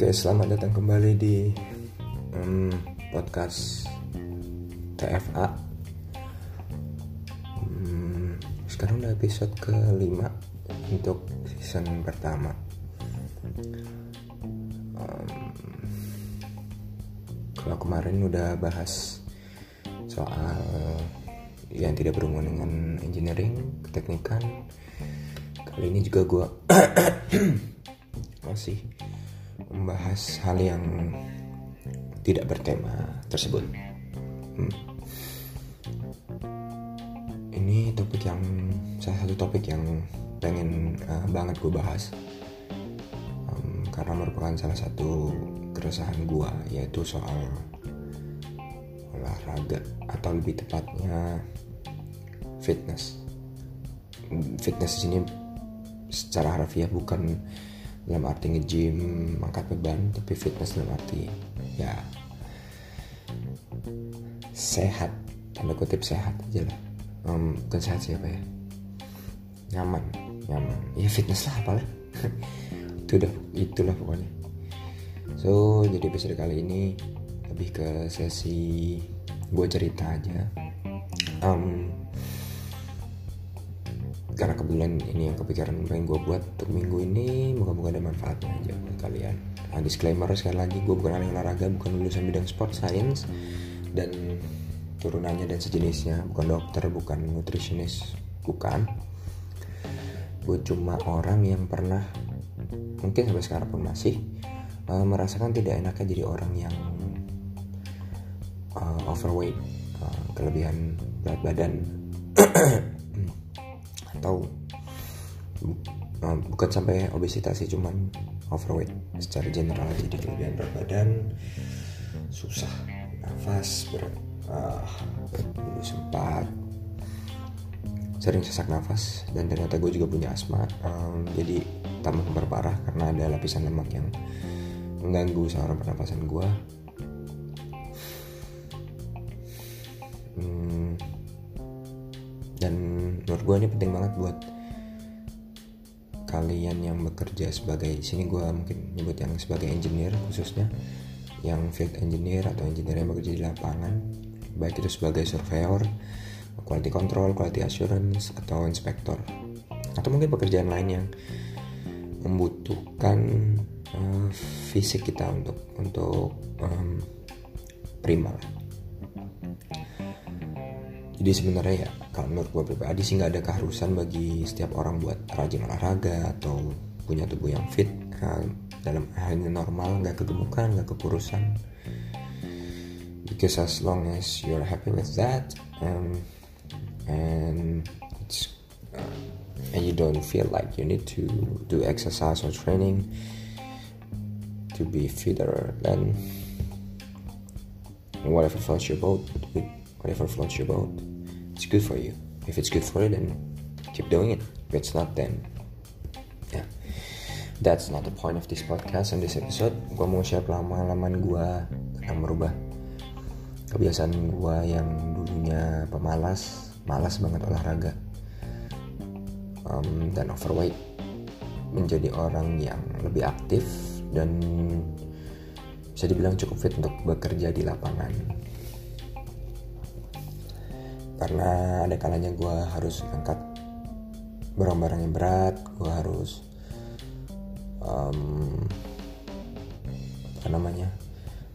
Oke, selamat datang kembali di um, podcast TFA. Um, sekarang udah episode kelima untuk season pertama. Um, kalau kemarin udah bahas soal yang tidak berhubungan dengan engineering, keteknikan. Kali ini juga gue masih membahas hal yang tidak bertema tersebut. Hmm. Ini topik yang salah satu topik yang pengen uh, banget gue bahas um, karena merupakan salah satu keresahan gue yaitu soal olahraga atau lebih tepatnya fitness. Fitness di sini secara harfiah bukan dalam arti nge-gym angkat beban tapi fitness dalam arti ya sehat. Tanda kutip sehat aja lah. Um, bukan sehat siapa ya? Nyaman nyaman. Ya fitness lah apalah. Itu udah itulah pokoknya. So jadi episode kali ini lebih ke sesi gue cerita aja. Um, karena kebetulan ini yang kepikiran pengen gue buat untuk minggu ini moga-moga ada manfaatnya aja buat kalian. Nah, disclaimer sekali lagi gue bukan ahli olahraga bukan lulusan bidang sport science dan turunannya dan sejenisnya. Bukan dokter bukan nutritionist bukan. Gue cuma orang yang pernah mungkin sampai sekarang pun masih uh, merasakan tidak enaknya jadi orang yang uh, overweight uh, kelebihan berat badan atau bukan sampai obesitas sih cuman overweight secara general jadi kelebihan berat badan susah nafas berat uh, sempat sering sesak nafas dan ternyata gue juga punya asma um, jadi tambah memperparah karena ada lapisan lemak yang mengganggu saluran pernapasan gue hmm, menurut gue ini penting banget buat kalian yang bekerja sebagai sini gue mungkin nyebut yang sebagai engineer khususnya yang field engineer atau engineer yang bekerja di lapangan baik itu sebagai surveyor quality control quality assurance atau inspektor atau mungkin pekerjaan lain yang membutuhkan uh, fisik kita untuk untuk um, prima jadi sebenarnya ya kalau menurut gue pribadi sih nggak ada keharusan bagi setiap orang buat rajin olahraga atau punya tubuh yang fit uh, dalam hanya normal nggak kegemukan nggak kekurusan because as long as you're happy with that um, and it's uh, and you don't feel like you need to do exercise or training to be fitter then whatever floats your boat whatever floats your boat it's good for you. If it's good for you then keep doing it. If it's not then yeah. That's not the point of this podcast and this episode. Gue mau share pengalaman gue tentang merubah kebiasaan gue yang dulunya pemalas malas banget olahraga um, dan overweight. Menjadi orang yang lebih aktif dan bisa dibilang cukup fit untuk bekerja di lapangan karena ada kalanya gue harus angkat barang-barang yang berat gue harus um, apa namanya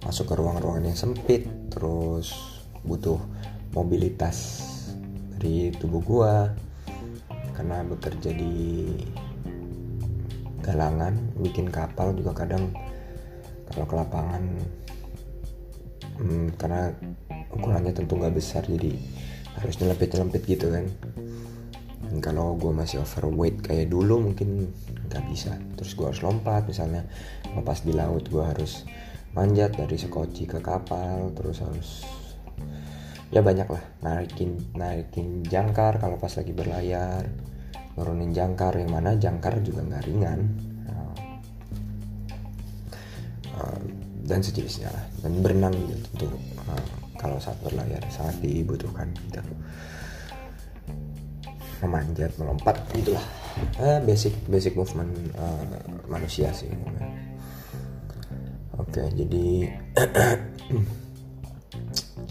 masuk ke ruang-ruangan yang sempit terus butuh mobilitas dari tubuh gue karena bekerja di galangan bikin kapal juga kadang kalau ke lapangan hmm, karena ukurannya tentu nggak besar jadi harus nyelempit-nyelempit gitu kan. Dan kalau gue masih overweight kayak dulu mungkin nggak bisa. Terus gue harus lompat misalnya lepas di laut gue harus manjat dari sekoci ke kapal terus harus ya banyak lah naikin naikin jangkar kalau pas lagi berlayar nurunin jangkar yang mana jangkar juga nggak ringan. Uh, dan sejenisnya lah dan berenang juga tentu uh, kalau saat berlayar sangat dibutuhkan gitu memanjat melompat itulah. Uh, basic basic movement uh, manusia sih. Oke jadi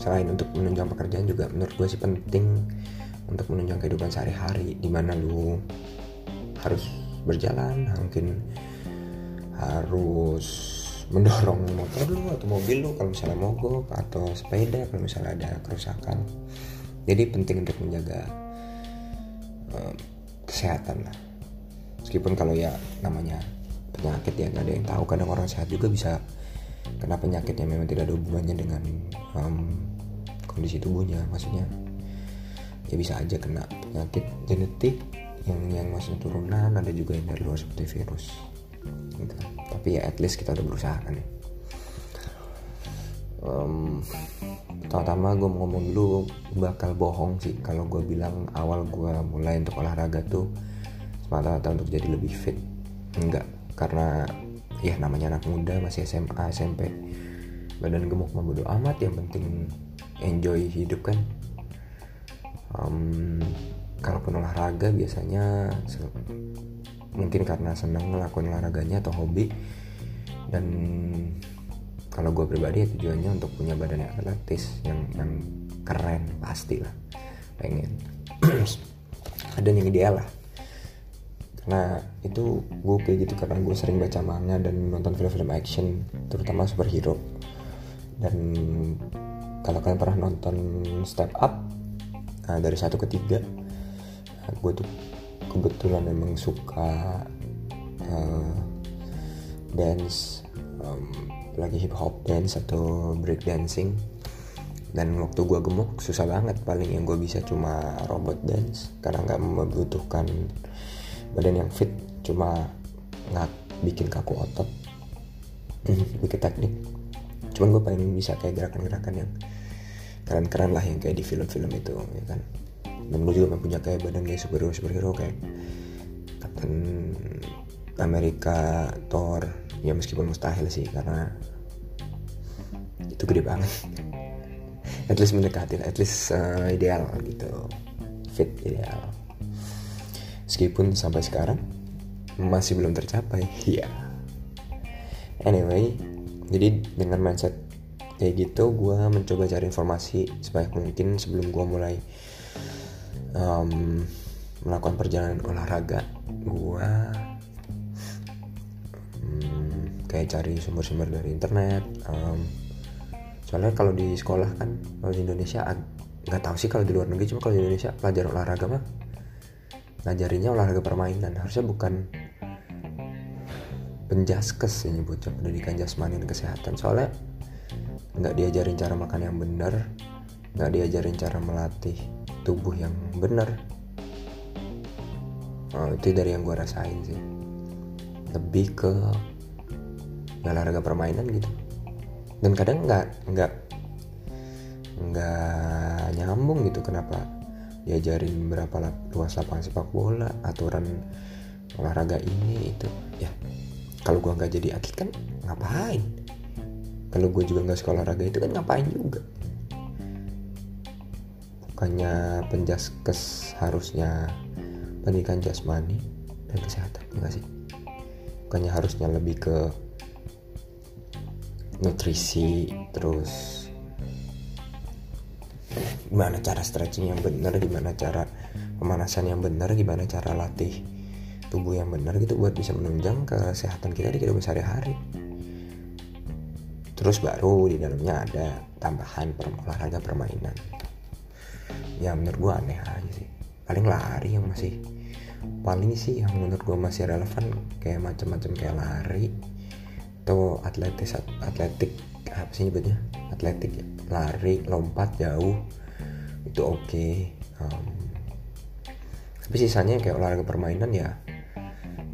selain untuk menunjang pekerjaan juga menurut gue sih penting untuk menunjang kehidupan sehari-hari di mana lu harus berjalan mungkin harus mendorong motor lu atau mobil lu kalau misalnya mogok atau sepeda kalau misalnya ada kerusakan. Jadi penting untuk menjaga um, kesehatan lah. Meskipun kalau ya namanya penyakit ya gak ada yang tahu kadang orang sehat juga bisa kena penyakit yang memang tidak ada hubungannya dengan um, kondisi tubuhnya. Maksudnya ya bisa aja kena penyakit genetik yang yang maksudnya turunan ada juga yang dari luar seperti virus gitu. tapi ya at least kita udah berusaha kan ya. Um, pertama-tama gue mau ngomong dulu bakal bohong sih kalau gue bilang awal gue mulai untuk olahraga tuh semata-mata untuk jadi lebih fit. Enggak karena ya namanya anak muda masih SMA SMP badan gemuk mah bodo amat yang penting enjoy hidup kan. Um, kalaupun olahraga biasanya mungkin karena senang ngelakuin olahraganya atau hobi. Dan kalau gue pribadi ya tujuannya untuk punya badan yang atletis yang yang keren pasti lah pengen. Ada yang ideal lah. Karena itu gue kayak gitu karena gue sering baca manga dan nonton film-film action terutama superhero. Dan kalau kalian pernah nonton Step Up nah, dari satu ke tiga gue tuh kebetulan memang suka uh, dance um, lagi hip hop dance atau break dancing. Dan waktu gue gemuk susah banget paling yang gue bisa cuma robot dance karena nggak membutuhkan badan yang fit cuma nggak bikin kaku otot bikin teknik. Cuman gue paling bisa kayak gerakan-gerakan yang keren-keren lah yang kayak di film-film itu ya kan dan gue juga punya kayak badan kayak superhero superhero kayak Captain Amerika Thor. Ya meskipun mustahil sih karena itu gede banget. At least mendekati at least uh, ideal gitu. Fit ideal. Meskipun sampai sekarang masih belum tercapai ya yeah. anyway jadi dengan mindset kayak gitu gue mencoba cari informasi sebanyak mungkin sebelum gue mulai um, melakukan perjalanan olahraga gue um, kayak cari sumber-sumber dari internet um, soalnya kalau di sekolah kan kalau di Indonesia nggak tahu sih kalau di luar negeri cuma kalau di Indonesia pelajaran olahraga mah ngajarinya olahraga permainan. Harusnya bukan penjaskes ini bocah pendidikan jasmani dan kesehatan. Soalnya nggak diajarin cara makan yang benar nggak diajarin cara melatih tubuh yang benar. Oh, itu dari yang gue rasain sih. Lebih ke olahraga permainan gitu. Dan kadang nggak nggak nggak nyambung gitu kenapa diajarin berapa luas lapangan sepak bola aturan olahraga ini itu. Ya kalau gue nggak jadi atlet kan ngapain? Kalau gue juga nggak sekolah olahraga itu kan ngapain juga bukannya penjaskes harusnya pendidikan jasmani dan kesehatan enggak sih? Bukannya harusnya lebih ke nutrisi terus gimana cara stretching yang benar gimana cara pemanasan yang benar gimana cara latih tubuh yang benar gitu buat bisa menunjang kesehatan kita di kehidupan sehari-hari. Terus baru di dalamnya ada tambahan olahraga permainan ya menurut gue aneh aja sih. Paling lari yang masih paling sih yang menurut gue masih relevan kayak macam-macam kayak lari atau atletis atletik apa sih nyebutnya? Atletik lari lompat jauh itu oke. Okay. um, tapi sisanya kayak olahraga permainan ya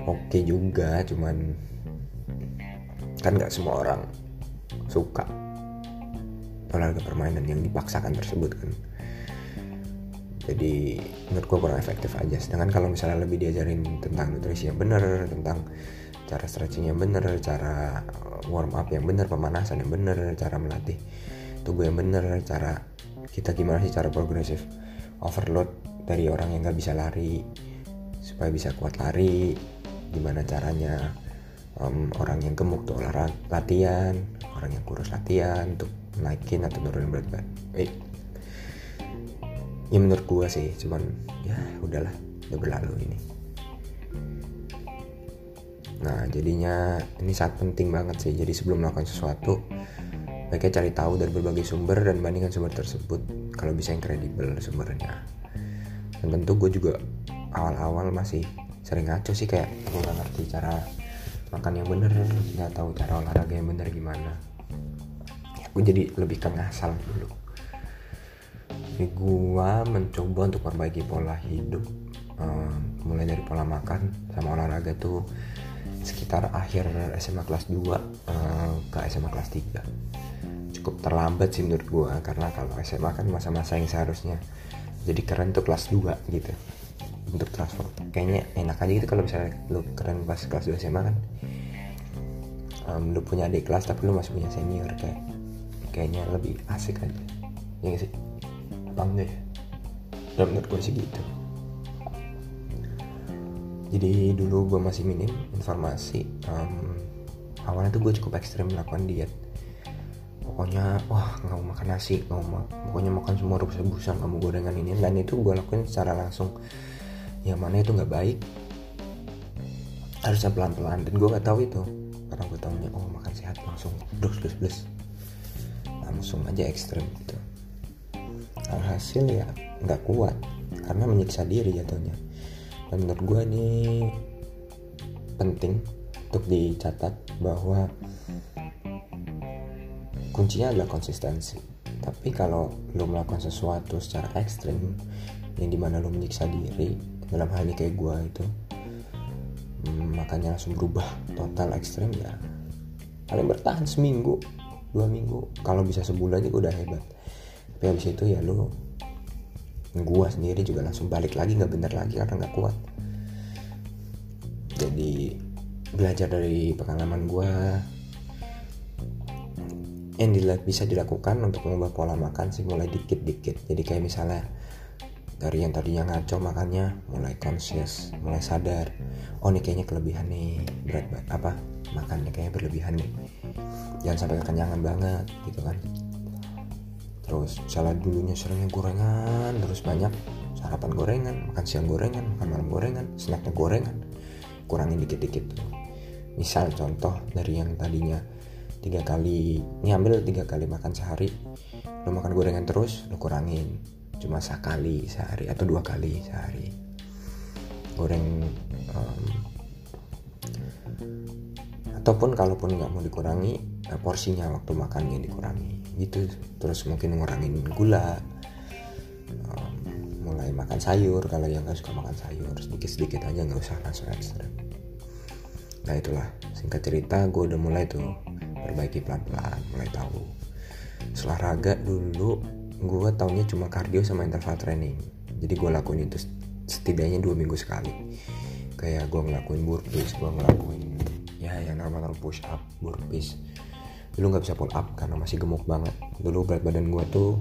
oke okay juga cuman kan nggak semua orang suka olahraga permainan yang dipaksakan tersebut kan jadi menurut gue kurang efektif aja sedangkan kalau misalnya lebih diajarin tentang nutrisi yang benar tentang cara stretching yang benar cara warm up yang benar pemanasan yang benar cara melatih tubuh yang benar cara kita gimana sih cara progresif overload dari orang yang nggak bisa lari supaya bisa kuat lari gimana caranya um, orang yang gemuk tuh olahraga latihan orang yang kurus latihan untuk naikin atau nurunin berat badan. Eh, ya menurut gue sih cuman ya udahlah udah berlalu ini. Nah jadinya ini saat penting banget sih jadi sebelum melakukan sesuatu baiknya cari tahu dari berbagai sumber dan bandingkan sumber tersebut kalau bisa yang kredibel sumbernya. Dan tentu gue juga awal-awal masih sering ngaco sih kayak gue gak ngerti cara makan yang bener nggak tahu cara olahraga yang bener gimana. Ya gue jadi lebih ke ngasal dulu jadi gue mencoba untuk memperbaiki pola hidup um, mulai dari pola makan sama olahraga tuh sekitar akhir SMA kelas 2 uh, ke SMA kelas 3 cukup terlambat sih menurut gue karena kalau SMA kan masa-masa yang seharusnya. Jadi keren tuh kelas 2 gitu untuk transfer. Kayaknya enak aja gitu kalau misalnya lu keren pas kelas 2 SMA kan. Um, lu punya adik kelas tapi lu masih punya senior kayak kayaknya lebih asik aja. Ya sih enggak ya dan menurut gue sih gitu jadi dulu gue masih minim informasi um, awalnya tuh gue cukup ekstrim melakukan diet. Pokoknya wah nggak mau makan nasi nggak mau pokoknya makan semua rebus-rebusan mau gorengan ini. Dan itu gue lakuin secara langsung. Yang mana itu nggak baik. Harusnya pelan-pelan. Dan gue nggak tahu itu. Karena gue tahunya oh makan sehat langsung plus plus plus langsung aja ekstrim gitu alhasil ya nggak kuat karena menyiksa diri jatuhnya. Dan menurut gue ini penting untuk dicatat bahwa kuncinya adalah konsistensi. Tapi kalau lo melakukan sesuatu secara ekstrim yang di mana lo menyiksa diri dalam hal ini kayak gue itu hmm, makanya langsung berubah total ekstrim ya paling bertahan seminggu dua minggu. Kalau bisa sebulan juga udah hebat tapi habis itu ya lu gue sendiri juga langsung balik lagi nggak bener lagi karena nggak kuat. Jadi belajar dari pengalaman gue yang bisa dilakukan untuk mengubah pola makan sih mulai dikit-dikit. Jadi kayak misalnya dari yang tadinya ngaco makannya mulai conscious mulai sadar. Oh ini kayaknya kelebihan nih berat apa makannya kayaknya berlebihan nih. Jangan sampai kekenyangan banget gitu kan terus salah dulunya seringnya gorengan terus banyak sarapan gorengan makan siang gorengan makan malam gorengan snacknya gorengan. Kurangin dikit-dikit. Misal contoh dari yang tadinya tiga kali ini ambil tiga kali makan sehari lo makan gorengan terus lo kurangin. Cuma sekali sehari atau dua kali sehari. Goreng um, ataupun kalaupun nggak mau dikurangi eh, porsinya waktu makannya dikurangi gitu. Terus mungkin ngurangin gula. Um, mulai makan sayur. Kalau yang nggak suka makan sayur sedikit sedikit aja nggak usah langsung ekstrim nah itulah singkat cerita gue udah mulai tuh perbaiki pelan pelan mulai tahu. Olahraga dulu gue taunya cuma cardio sama interval training. Jadi gue lakuin itu setidaknya dua minggu sekali. Kayak gue ngelakuin burpees gue ngelakuin ya yang normal push up burpees dulu nggak bisa pull up karena masih gemuk banget. Dulu berat badan gue tuh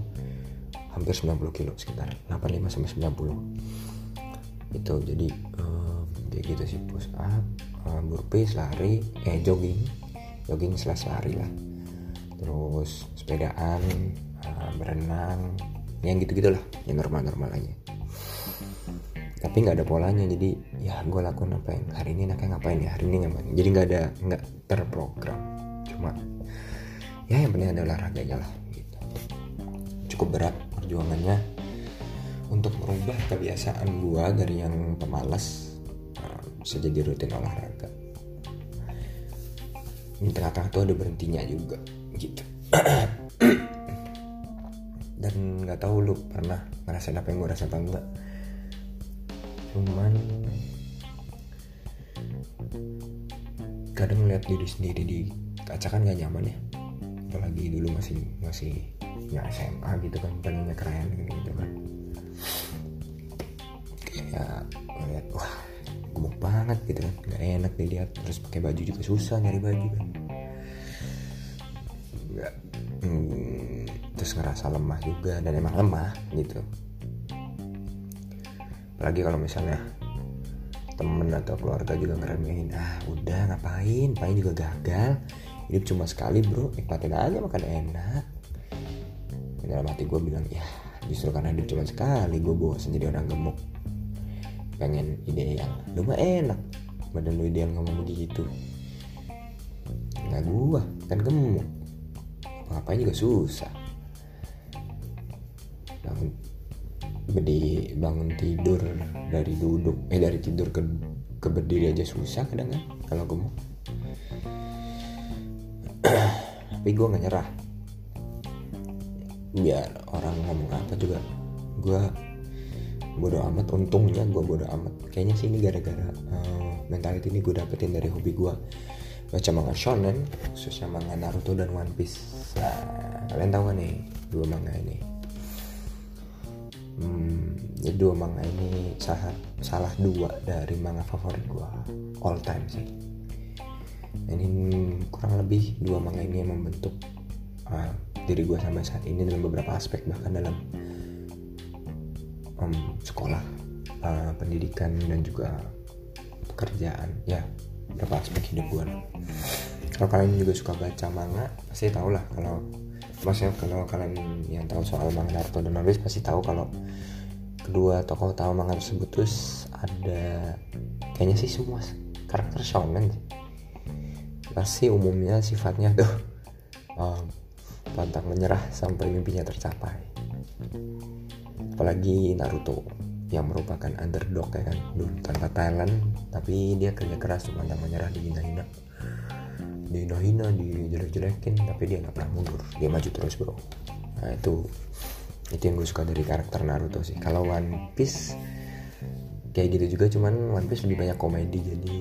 hampir 90 kilo sekitar 85 sampai 90 itu jadi um, kayak gitu sih push up um, burpees lari eh jogging. Jogging slash lari lah. Terus sepedaan uh, berenang yang gitu gitulah yang normal normal aja. Tapi nggak ada polanya jadi ya gue lakukan apa yang hari ini enaknya ngapain ya? Hari ini ngapain? Jadi nggak ada nggak terprogram. Cuma ya yang penting ada olahraganya lah gitu. Cukup berat perjuangannya untuk merubah kebiasaan gue dari yang pemalas uh, bisa jadi rutin olahraga. Di tengah-tengah tuh ada berhentinya juga gitu. Dan nggak tahu lu pernah ngerasain apa yang gue rasa apa enggak. Cuman kadang ngeliat diri sendiri di kaca kan gak nyaman ya apalagi dulu masih masih ya SMA gitu kan pengennya keren gitu, kan. Kayak ngeliat wah gemuk banget gitu kan nggak enak dilihat terus pakai baju juga susah nyari baju kan. Nggak hmm, terus ngerasa lemah juga dan emang lemah gitu. Apalagi kalau misalnya temen atau keluarga juga ngeremehin ah udah ngapain? Paling juga gagal hidup cuma sekali bro. Nikmatin aja makan enak. Dalam hati gue bilang ya justru karena hidup cuma sekali gue bosan jadi orang gemuk. Pengen ideal lu mah enak. Badan lu ideal ngomong begitu. Nggak gue kan gemuk. Apa juga susah. Bangun berdiri bangun tidur dari duduk eh dari tidur ke ke berdiri aja susah kadang kan kalau gemuk tapi gue nggak nyerah. Biar orang ngomong apa juga gue bodo amat. Untungnya gue bodo amat. Kayaknya sih ini gara-gara uh, mentality ini gue dapetin dari hobi gue baca manga shonen khususnya manga Naruto dan One Piece. Nah, kalian tahu gak nih dua manga ini? Hmm, jadi dua manga ini salah salah dua dari manga favorit gue all time sih ini kurang lebih dua manga ini yang membentuk uh, diri gue sampai saat ini dalam beberapa aspek bahkan dalam um, sekolah uh, pendidikan dan juga pekerjaan. Ya beberapa aspek hidup gue kalau kalian juga suka baca manga pasti tau lah kalau maksudnya kalau kalian yang tahu soal manga Naruto dan Naruto pasti tahu kalau kedua tokoh utama manga tersebut terus ada kayaknya sih semua karakter shonen pasti umumnya sifatnya tuh um, pantang menyerah sampai mimpinya tercapai. Apalagi Naruto yang merupakan underdog ya kan? Dulu tanpa talent tapi dia kerja keras tuh pantang menyerah dihina-hina. Dihina-hina dijelek-jelekin tapi dia nggak pernah mundur. Dia maju terus bro. Nah itu itu yang gue suka dari karakter Naruto sih. Kalau One Piece kayak gitu juga cuman One Piece lebih banyak komedi jadi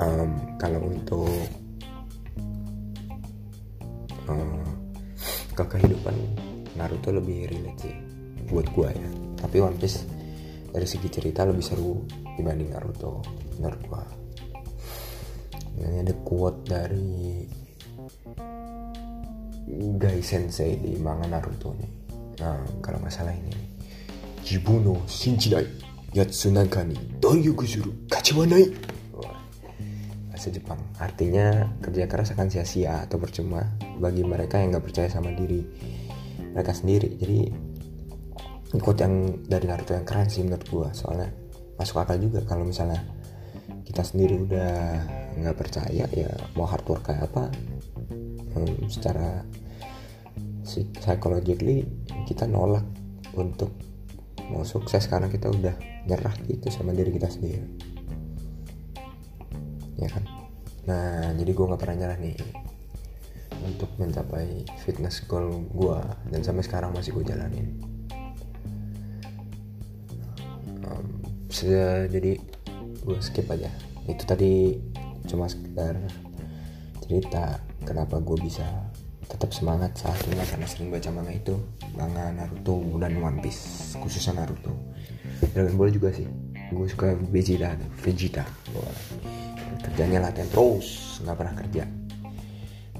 um, kalau untuk uh, ke kehidupan Naruto lebih relate sih buat gue ya. Tapi One Piece dari segi cerita lebih seru dibanding Naruto menurut gue ini ada quote dari Gai Sensei di manga Naruto nih nah kalau nggak salah ini. Nih Shinjinai Yatsunaka ni Doyoku Zuru Kachiwanai bahasa Jepang. Artinya kerja keras akan sia-sia atau percuma bagi mereka yang nggak percaya sama diri mereka sendiri. Jadi ikut yang dari Naruto yang keren sih menurut gue soalnya masuk akal juga kalau misalnya kita sendiri udah nggak percaya ya mau hard work kayak apa hmm, secara psychologically kita nolak untuk mau sukses karena kita udah nyerah gitu sama diri kita sendiri ya kan? Nah jadi gue nggak pernah nyerah nih untuk mencapai fitness goal gue dan sampai sekarang masih gue jalanin. Um, jadi gue skip aja. Itu tadi cuma sekedar cerita kenapa gue bisa tetap semangat saat ini karena sering baca manga itu manga Naruto dan One Piece khususnya Naruto. Dragon Ball juga sih. Gue suka Vegeta Vegeta. Kerjanya latihan terus nggak pernah kerja.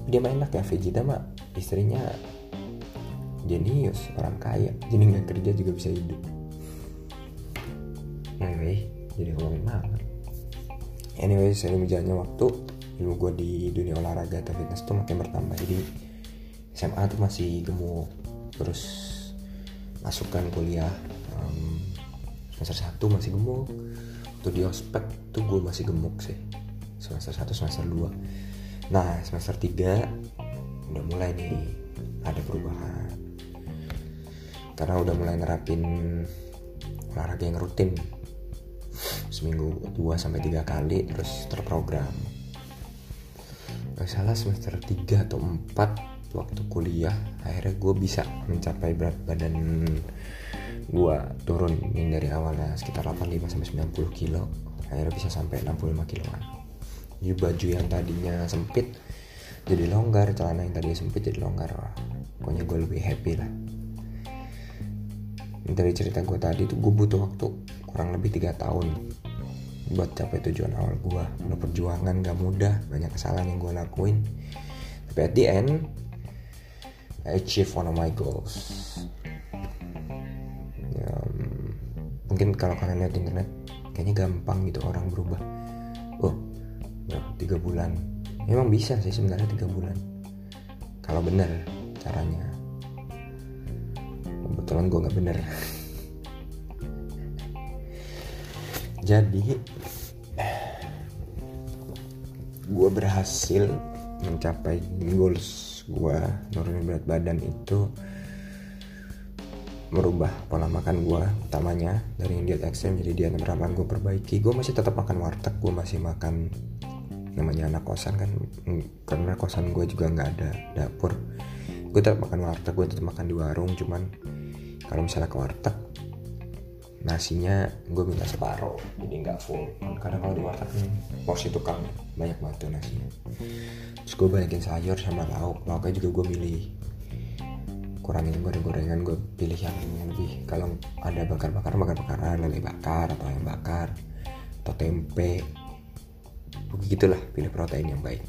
Dia mah enak ya Vegeta mah istrinya jenius orang kaya. Jadi nggak kerja juga bisa hidup. Anyway jadi ngomongin banget anyway saya berjalannya waktu ilmu gue di dunia olahraga atau fitness tuh makin bertambah. Jadi SMA tuh masih gemuk. Terus masukkan kuliah um, semester 1 masih gemuk. Waktu di ospek tuh gue masih gemuk sih semester 1 semester 2 nah semester 3 udah mulai nih ada perubahan. Karena udah mulai nerapin olahraga yang rutin. Seminggu 2 sampai 3 kali terus terprogram. Gak salah semester 3 atau 4 waktu kuliah akhirnya gue bisa mencapai berat badan gue turun dari awalnya sekitar 85 sampai 90 kilo akhirnya bisa sampai 65 kiloan jadi baju yang tadinya sempit jadi longgar celana yang tadinya sempit jadi longgar. Pokoknya gue lebih happy lah. Dari cerita gue tadi tuh gue butuh waktu kurang lebih tiga tahun buat capai tujuan awal gue udah perjuangan gak mudah banyak kesalahan yang gue lakuin. Tapi at the end I achieve one of my goals. Ya, mungkin kalau kalian lihat internet kayaknya gampang gitu orang berubah tiga bulan. Emang bisa sih sebenarnya tiga bulan. Kalau bener caranya. Kebetulan gue nggak bener jadi gue berhasil mencapai goals gue nurunin berat badan itu merubah pola makan gue utamanya dari yang diet ekstrem jadi diet terapan gue perbaiki. Gue masih tetap makan warteg gue masih makan namanya anak kosan kan mm, karena kosan gue juga nggak ada dapur. Gue tetap makan warteg gue tetap makan di warung cuman kalau misalnya ke warteg nasinya gue minta separuh jadi nggak full. Karena kalau di warteg nih porsi tukang banyak banget tuh nasinya. Terus gue banyakin sayur sama lauk lauknya juga gue milih. Kurangin goreng-gorengan gue pilih yang lebih. Kalau ada bakar-bakar bakar-bakaran lele bakar atau ayam bakar atau tempe begitulah pilih protein yang baik.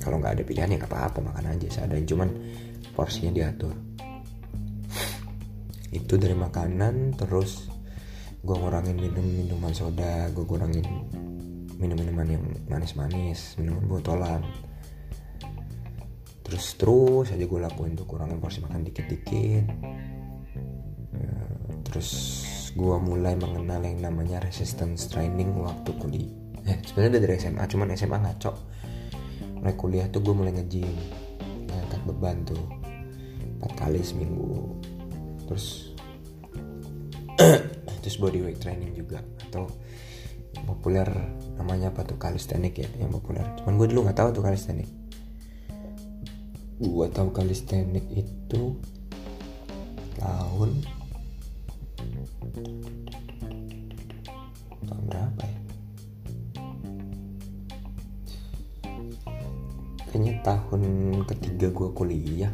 Kalau nggak ada pilihan ya nggak apa-apa. Makan aja seadanya. Cuman porsinya diatur. Itu dari makanan terus gue ngurangin minum minuman soda. Gue kurangin minum minuman yang manis-manis. Minuman botolan. Terus terus aja gue lakuin tuh kurangin porsi makan dikit-dikit. Ya, terus gue mulai mengenal yang namanya resistance training waktu kuliah eh, sebenarnya dari SMA cuman SMA ngaco mulai kuliah tuh gue mulai nge-gym ngangkat beban tuh empat kali seminggu. Terus terus body weight training juga atau yang populer namanya apa tuh calisthenic ya yang populer. Cuman gue dulu nggak tahu tuh calisthenic. Gue tahu calisthenic itu tahun tahun ketiga gue kuliah.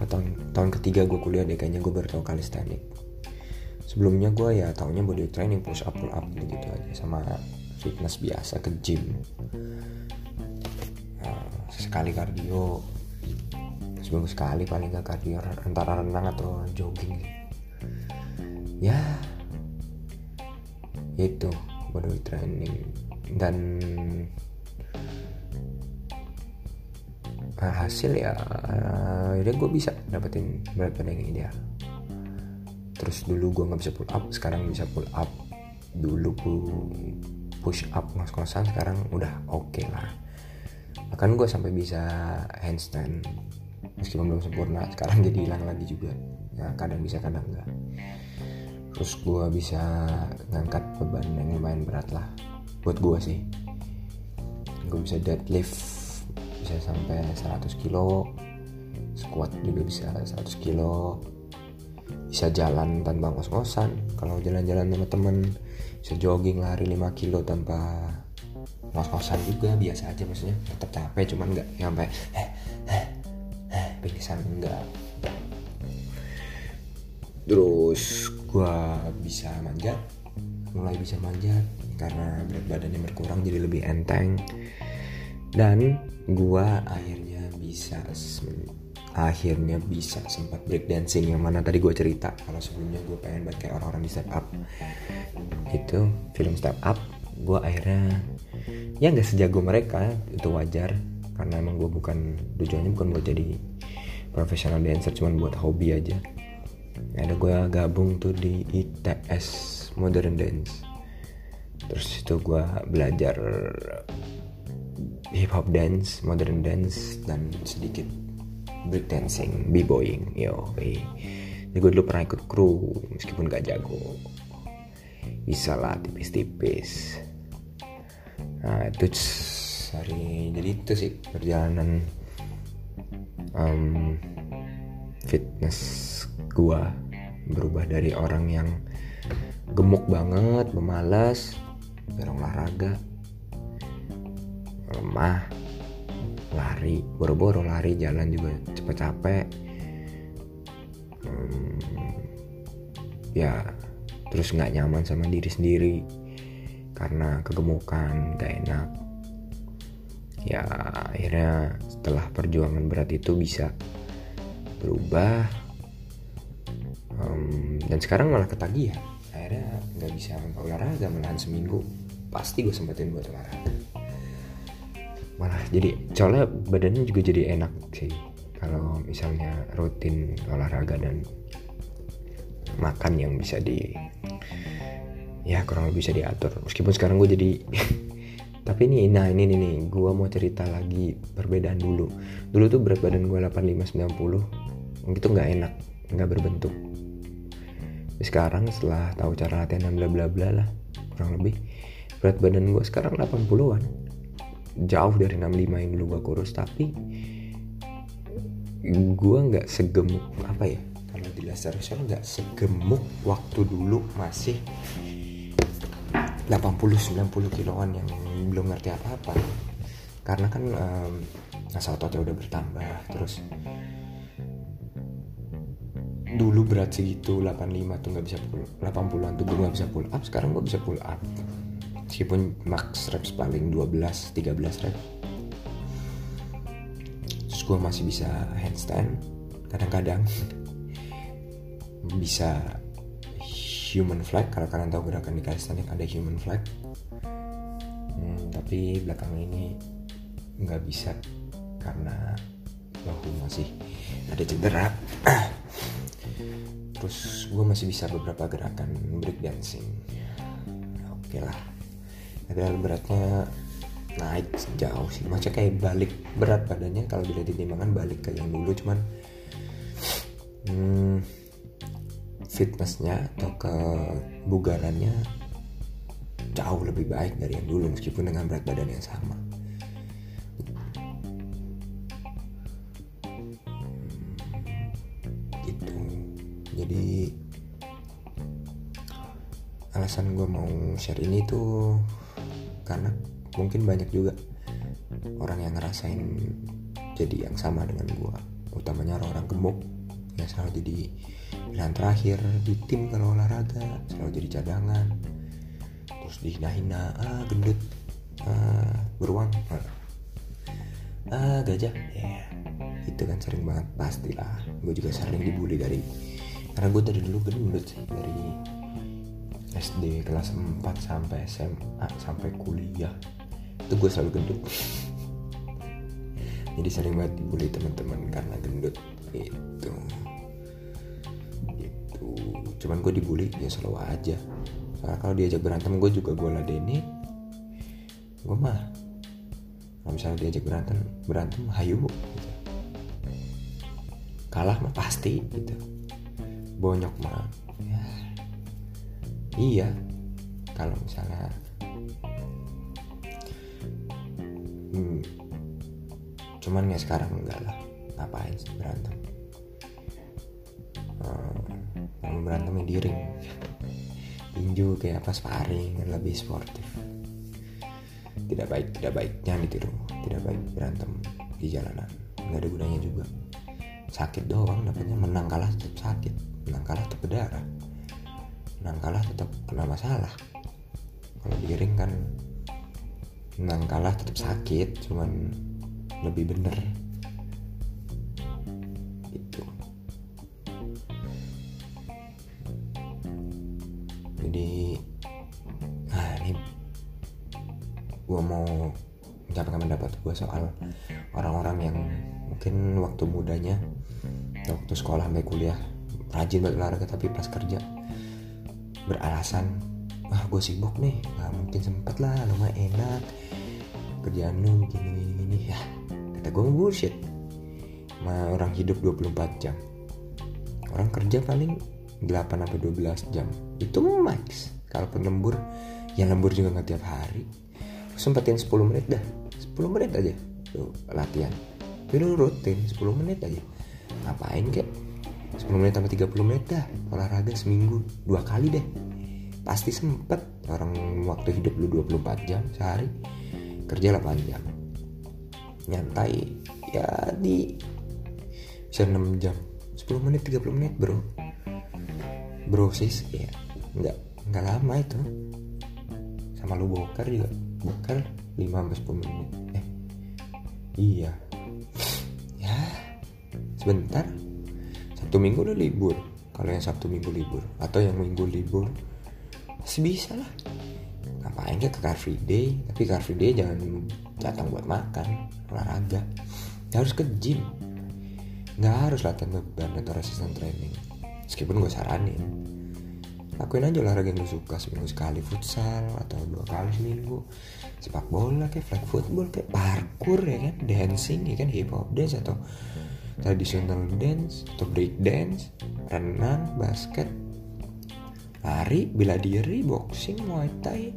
Tahun tahun ketiga gue kuliah deh kayaknya gue baru tahu sebelumnya gue ya tahunya body training push up pull up gitu, aja sama fitness biasa ke gym. Uh, sekali kardio seminggu sekali paling gak kardio antara renang atau jogging. Ya itu body training. Dan hasil ya ya gue bisa dapetin berat badan yang ideal. Terus dulu gue nggak bisa pull up sekarang bisa pull up. Dulu push up ngos-ngosan sekarang udah oke okay lah. Bahkan gue sampai bisa handstand meskipun belum sempurna sekarang jadi hilang lagi juga. Ya kadang bisa kadang enggak terus gue bisa ngangkat beban yang lumayan berat lah buat gue sih. Gue bisa deadlift bisa sampai 100 kilo squat juga bisa 100 kilo. Bisa jalan tanpa ngos-ngosan. Kalau jalan-jalan sama temen bisa jogging lari 5 kilo tanpa ngos-ngosan juga biasa aja maksudnya. Tetap capek cuman nggak sampai eh, eh, eh, pingsan enggak terus gua bisa manjat mulai bisa manjat. Karena berat badannya berkurang jadi lebih enteng dan gua akhirnya bisa akhirnya bisa sempat break dancing yang mana tadi gue cerita. Kalau sebelumnya gue pengen buat kayak orang-orang di step up. Itu film step up gue akhirnya ya nggak sejago mereka itu wajar. Karena emang gue bukan tujuannya bukan buat jadi profesional dancer cuman buat hobi aja. Ada gue gabung tuh di ITS Modern Dance. Terus itu gue belajar hip hop dance, modern dance dan sedikit break dancing, b-boying, yo. Jadi gue dulu pernah ikut kru meskipun gak jago. Bisa lah tipis-tipis. Nah itu hari jadi itu sih perjalanan um, fitness gua berubah dari orang yang gemuk banget, memalas, jarang olahraga, lemah lari. Boro-boro lari jalan juga cepet capek. Hmm, ya terus nggak nyaman sama diri sendiri karena kegemukan gak enak. Ya akhirnya setelah perjuangan berat itu bisa berubah. Um, dan sekarang malah ketagihan. Akhirnya nggak bisa olahraga malahan seminggu. Pasti gue sempetin buat olahraga malah jadi soalnya badannya juga jadi enak sih. Kalau misalnya rutin olahraga dan makan yang bisa di ya kurang lebih bisa diatur. Meskipun sekarang gue jadi tapi ini nah ini nih, gue mau cerita lagi perbedaan dulu. Dulu tuh berat badan gue 85 90 gitu nggak enak nggak berbentuk. Sekarang setelah tahu cara latihan dan bla bla bla lah kurang lebih berat badan gue sekarang 80-an jauh dari 65 yang dulu gue kurus tapi gue nggak segemuk apa ya kalau di laser nggak segemuk waktu dulu masih 80-90 kiloan yang belum ngerti apa-apa. Karena kan um, asal ototnya udah bertambah terus dulu berat segitu 85 tuh nggak bisa pull 80an tuh gue nggak bisa pull up sekarang gue bisa pull up meskipun max reps paling 12 13 reps terus gue masih bisa handstand. Kadang-kadang bisa human flag. Kalau kalian tahu gerakan di calisthenics ada human flag. Hmm, tapi belakang ini nggak bisa karena bahu masih ada cedera. Terus gue masih bisa beberapa gerakan break dancing oke okay lah tapi beratnya naik jauh sih. Macam kayak balik berat badannya kalau dilihat di timbangan balik ke yang dulu cuman hmm, fitnessnya atau kebugarannya jauh lebih baik dari yang dulu meskipun dengan berat badan yang sama. Hmm, gitu. Jadi alasan gue mau share ini tuh karena mungkin banyak juga orang yang ngerasain jadi yang sama dengan gue utamanya orang-orang gemuk yang selalu jadi pilihan terakhir di tim kalau olahraga selalu jadi cadangan. Terus dihina-hina ah gendut ah beruang. Ah, ah gajah. Ya yeah. itu kan sering banget pastilah. Gue juga sering dibully dari karena gue dari dulu gendut sih dari SD kelas 4 sampai SMA sampai kuliah. Itu gue selalu gendut. Jadi sering banget dibully teman-teman karena gendut. Itu cuman gue dibully ya selalu aja. Soalnya kalau diajak berantem gue juga gue ladeni. Gue mah kalau misalnya diajak berantem berantem hayu. Gitu. kalah mah pasti gitu. Bonyok mah iya. Kalau misalnya hmm, cuman ya sekarang enggak lah. Ngapain sih berantem? Hmm, berantemnya di ring tinju kayak apa sparring lebih sportif. Tidak baik tidak baik jangan ditiru tidak baik berantem di jalanan. Nggak ada gunanya juga. Sakit doang dapatnya. Menang kalah tetap sakit. Menang kalah tetap berdarah menang kalah tetap kena masalah. Kalau di ring kan menang kalah tetap sakit cuman lebih bener. Jadi nah ini gue mau menyampaikan pendapat gue soal orang-orang yang mungkin waktu mudanya waktu sekolah sampai kuliah rajin berolahraga tapi pas kerja beralasan ah gue sibuk nih nggak mungkin sempet lah lumayan enak kerjaan lu gini gini gini ya kata gue bullshit. Ma orang hidup 24 jam. Orang kerja paling 8 sampai 12 jam. Itu max. Kalau lembur yang lembur juga nggak tiap hari. Sempetin 10 menit dah. 10 menit aja tuh latihan. Lu rutin 10 menit aja. Ngapain kek 10 menit sampai 30 menit dah olahraga seminggu. Dua kali deh. Pasti sempet orang waktu hidup lu 24 jam sehari kerja 8 jam. Nyantai ya di bisa 6 jam. 10 menit 30 menit bro. Brosis ya nggak nggak lama itu. Sama lu bokar juga. Bokar 5 sampai 10 menit. Eh iya. Ya sebentar satu minggu udah libur. Kalau yang sabtu minggu libur atau yang minggu libur masih bisa lah. Ngapain ke car free day? Tapi car free day jangan datang buat makan olahraga. Gak harus ke gym. Nggak harus latihan beban atau resistance training. Meskipun gue saranin. Lakuin aja olahraga yang lo suka seminggu sekali futsal atau dua kali seminggu. Sepak bola kayak flag football kayak parkour ya kan dancing ya kan hip hop dance atau traditional dance atau break dance renang basket lari bela diri boxing muay thai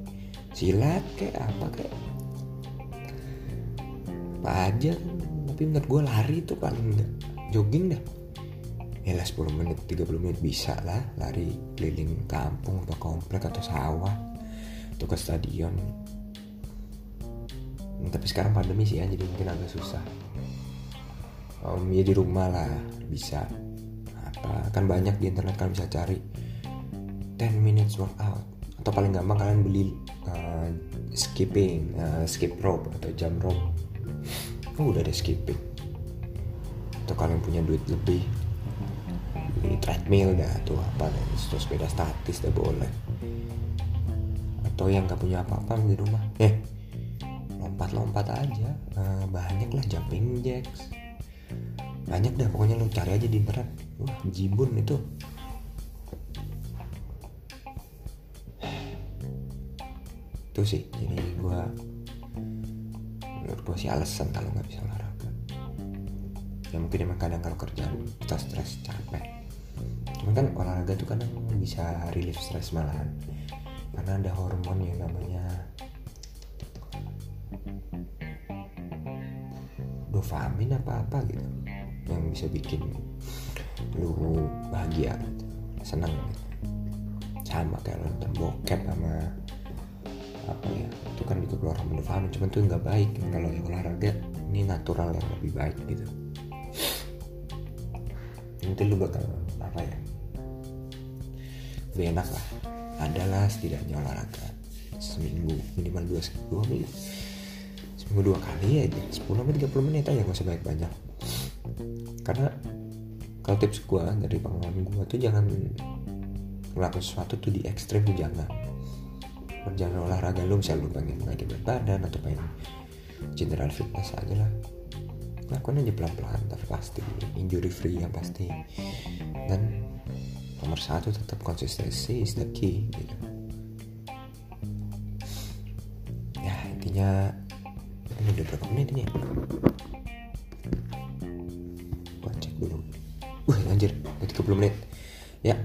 silat kayak apa kayak apa aja tapi menurut gue lari itu paling enggak jogging dah. Ya lah 10 menit 30 menit bisa lah lari keliling kampung atau komplek atau sawah atau ke stadion. Tapi sekarang pandemi sih ya jadi mungkin agak susah um, ya di rumah lah bisa. Apa kan banyak di internet kan bisa cari. 10 minutes workout atau paling gampang kalian beli uh, skipping uh, skip rope atau jump rope. Oh udah ada skipping. Atau kalian punya duit lebih. Beli treadmill dah atau apa dan sepeda statis dah boleh. Atau yang gak punya apa-apa di rumah. Eh lompat-lompat aja. Nah, banyak lah jumping jacks banyak dah pokoknya lu cari aja di internet. Wah jibun itu. Itu sih jadi gue menurut gue sih alasan kalau nggak bisa olahraga. Ya mungkin emang kadang kalau kerjaan kita stres capek. Cuman kan olahraga tuh kadang bisa relief stres malahan. Karena ada hormon yang namanya dopamin apa apa gitu yang bisa bikin lu bahagia gitu senang. Gitu. sama kayak nonton bokep sama apa ya itu kan juga keluar hormon dopamin cuman tuh nggak baik. Kalau yang olahraga ini natural yang lebih baik gitu. Nanti lu bakal apa ya lebih enak lah. Adalah setidaknya olahraga seminggu minimal dua dua minggu seminggu dua kali aja 10 sampai 30 menit aja gak usah banyak banyak karena kalau tips gue dari pengalaman gue tuh jangan melakukan sesuatu tuh di ekstrim tuh jangan berjalan olahraga lu misalnya lu pengen mengajar berat badan atau pengen general fitness aja lah. Lakukan aja pelan-pelan tapi pasti. Injury free yang pasti. Dan nomor satu tetap konsistensi is the key gitu. Ya intinya ini udah berapa menit ini 20 menit. Ya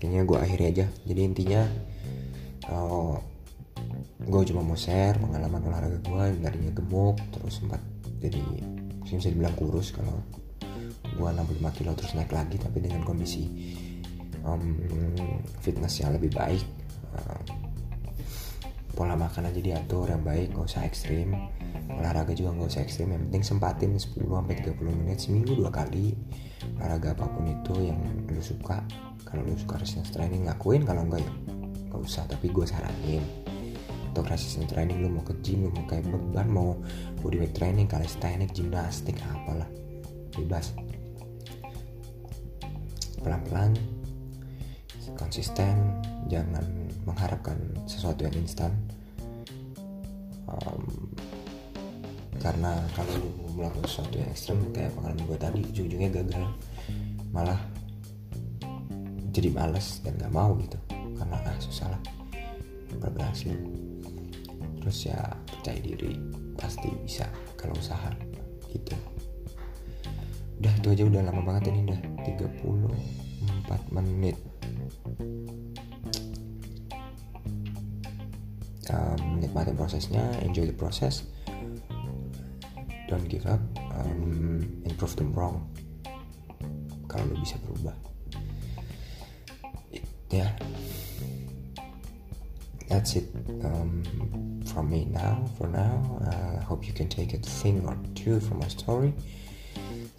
kayaknya gue akhiri aja. Jadi intinya uh, gue cuma mau share pengalaman olahraga gue yang tadinya gemuk terus sempat jadi bisa dibilang kurus kalau gue 65 kilo terus naik lagi tapi dengan kondisi um, fitness yang lebih baik uh, pola makanan jadi atur yang baik gak usah ekstrim olahraga juga gak usah ekstrim yang penting sempatin 10 sampai 30 menit seminggu dua kali. Olahraga apa pun itu yang lu suka kalau lu suka resistance training lakuin. Kalau enggak ya gak usah. Tapi gue saranin untuk resistance training lu mau ke gym lu mau kayak beban mau bodyweight training calisthenics gimnastik apalah bebas. Pelan-pelan konsisten jangan mengharapkan sesuatu yang instan. Um, karena kalau lu melakukan sesuatu yang ekstrem kayak pengalaman gue tadi ujung-ujungnya gagal. Malah jadi males dan gak mau gitu. Karena ah susah lah berhasil. Terus ya percaya diri pasti bisa kalau usaha gitu. Udah itu aja udah lama banget ini udah 34 menit. Um, nikmatin prosesnya enjoy the process don't give up um, improve them wrong. Kalau lo bisa berubah. Ya. Yeah. that's it um, from me now for now. I uh, hope you can take a thing or two from my story.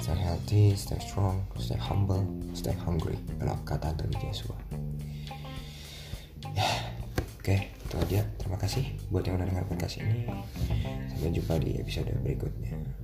Stay healthy stay strong stay humble stay hungry. Kalau kata Anthony Joshua. Yeah. oke okay, itu aja. Terima kasih buat yang udah dengar podcast ini sampai jumpa di episode berikutnya